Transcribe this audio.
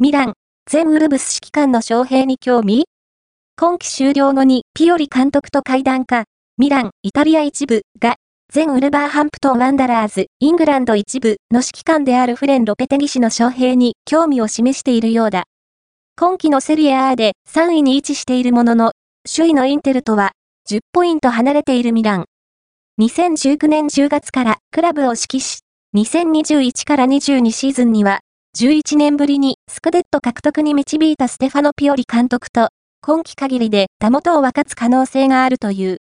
ミラン、前ウルブス指揮官の招聘に興味？今季終了後にピオリ監督と会談か、ミラン、イタリア一部が、前ウルバーハンプトンワンダラーズ、イングランド一部の指揮官であるフレン・ロペテギ氏の招聘に興味を示しているようだ。今季のセリエ A で3位に位置しているものの、首位のインテルとは10ポイント離れているミラン。2019年10月からクラブを指揮し、2021から22シーズンには、11年ぶりにスクデット獲得に導いたステファノ・ピオリ監督と、今季限りでたもとを分かつ可能性があるという。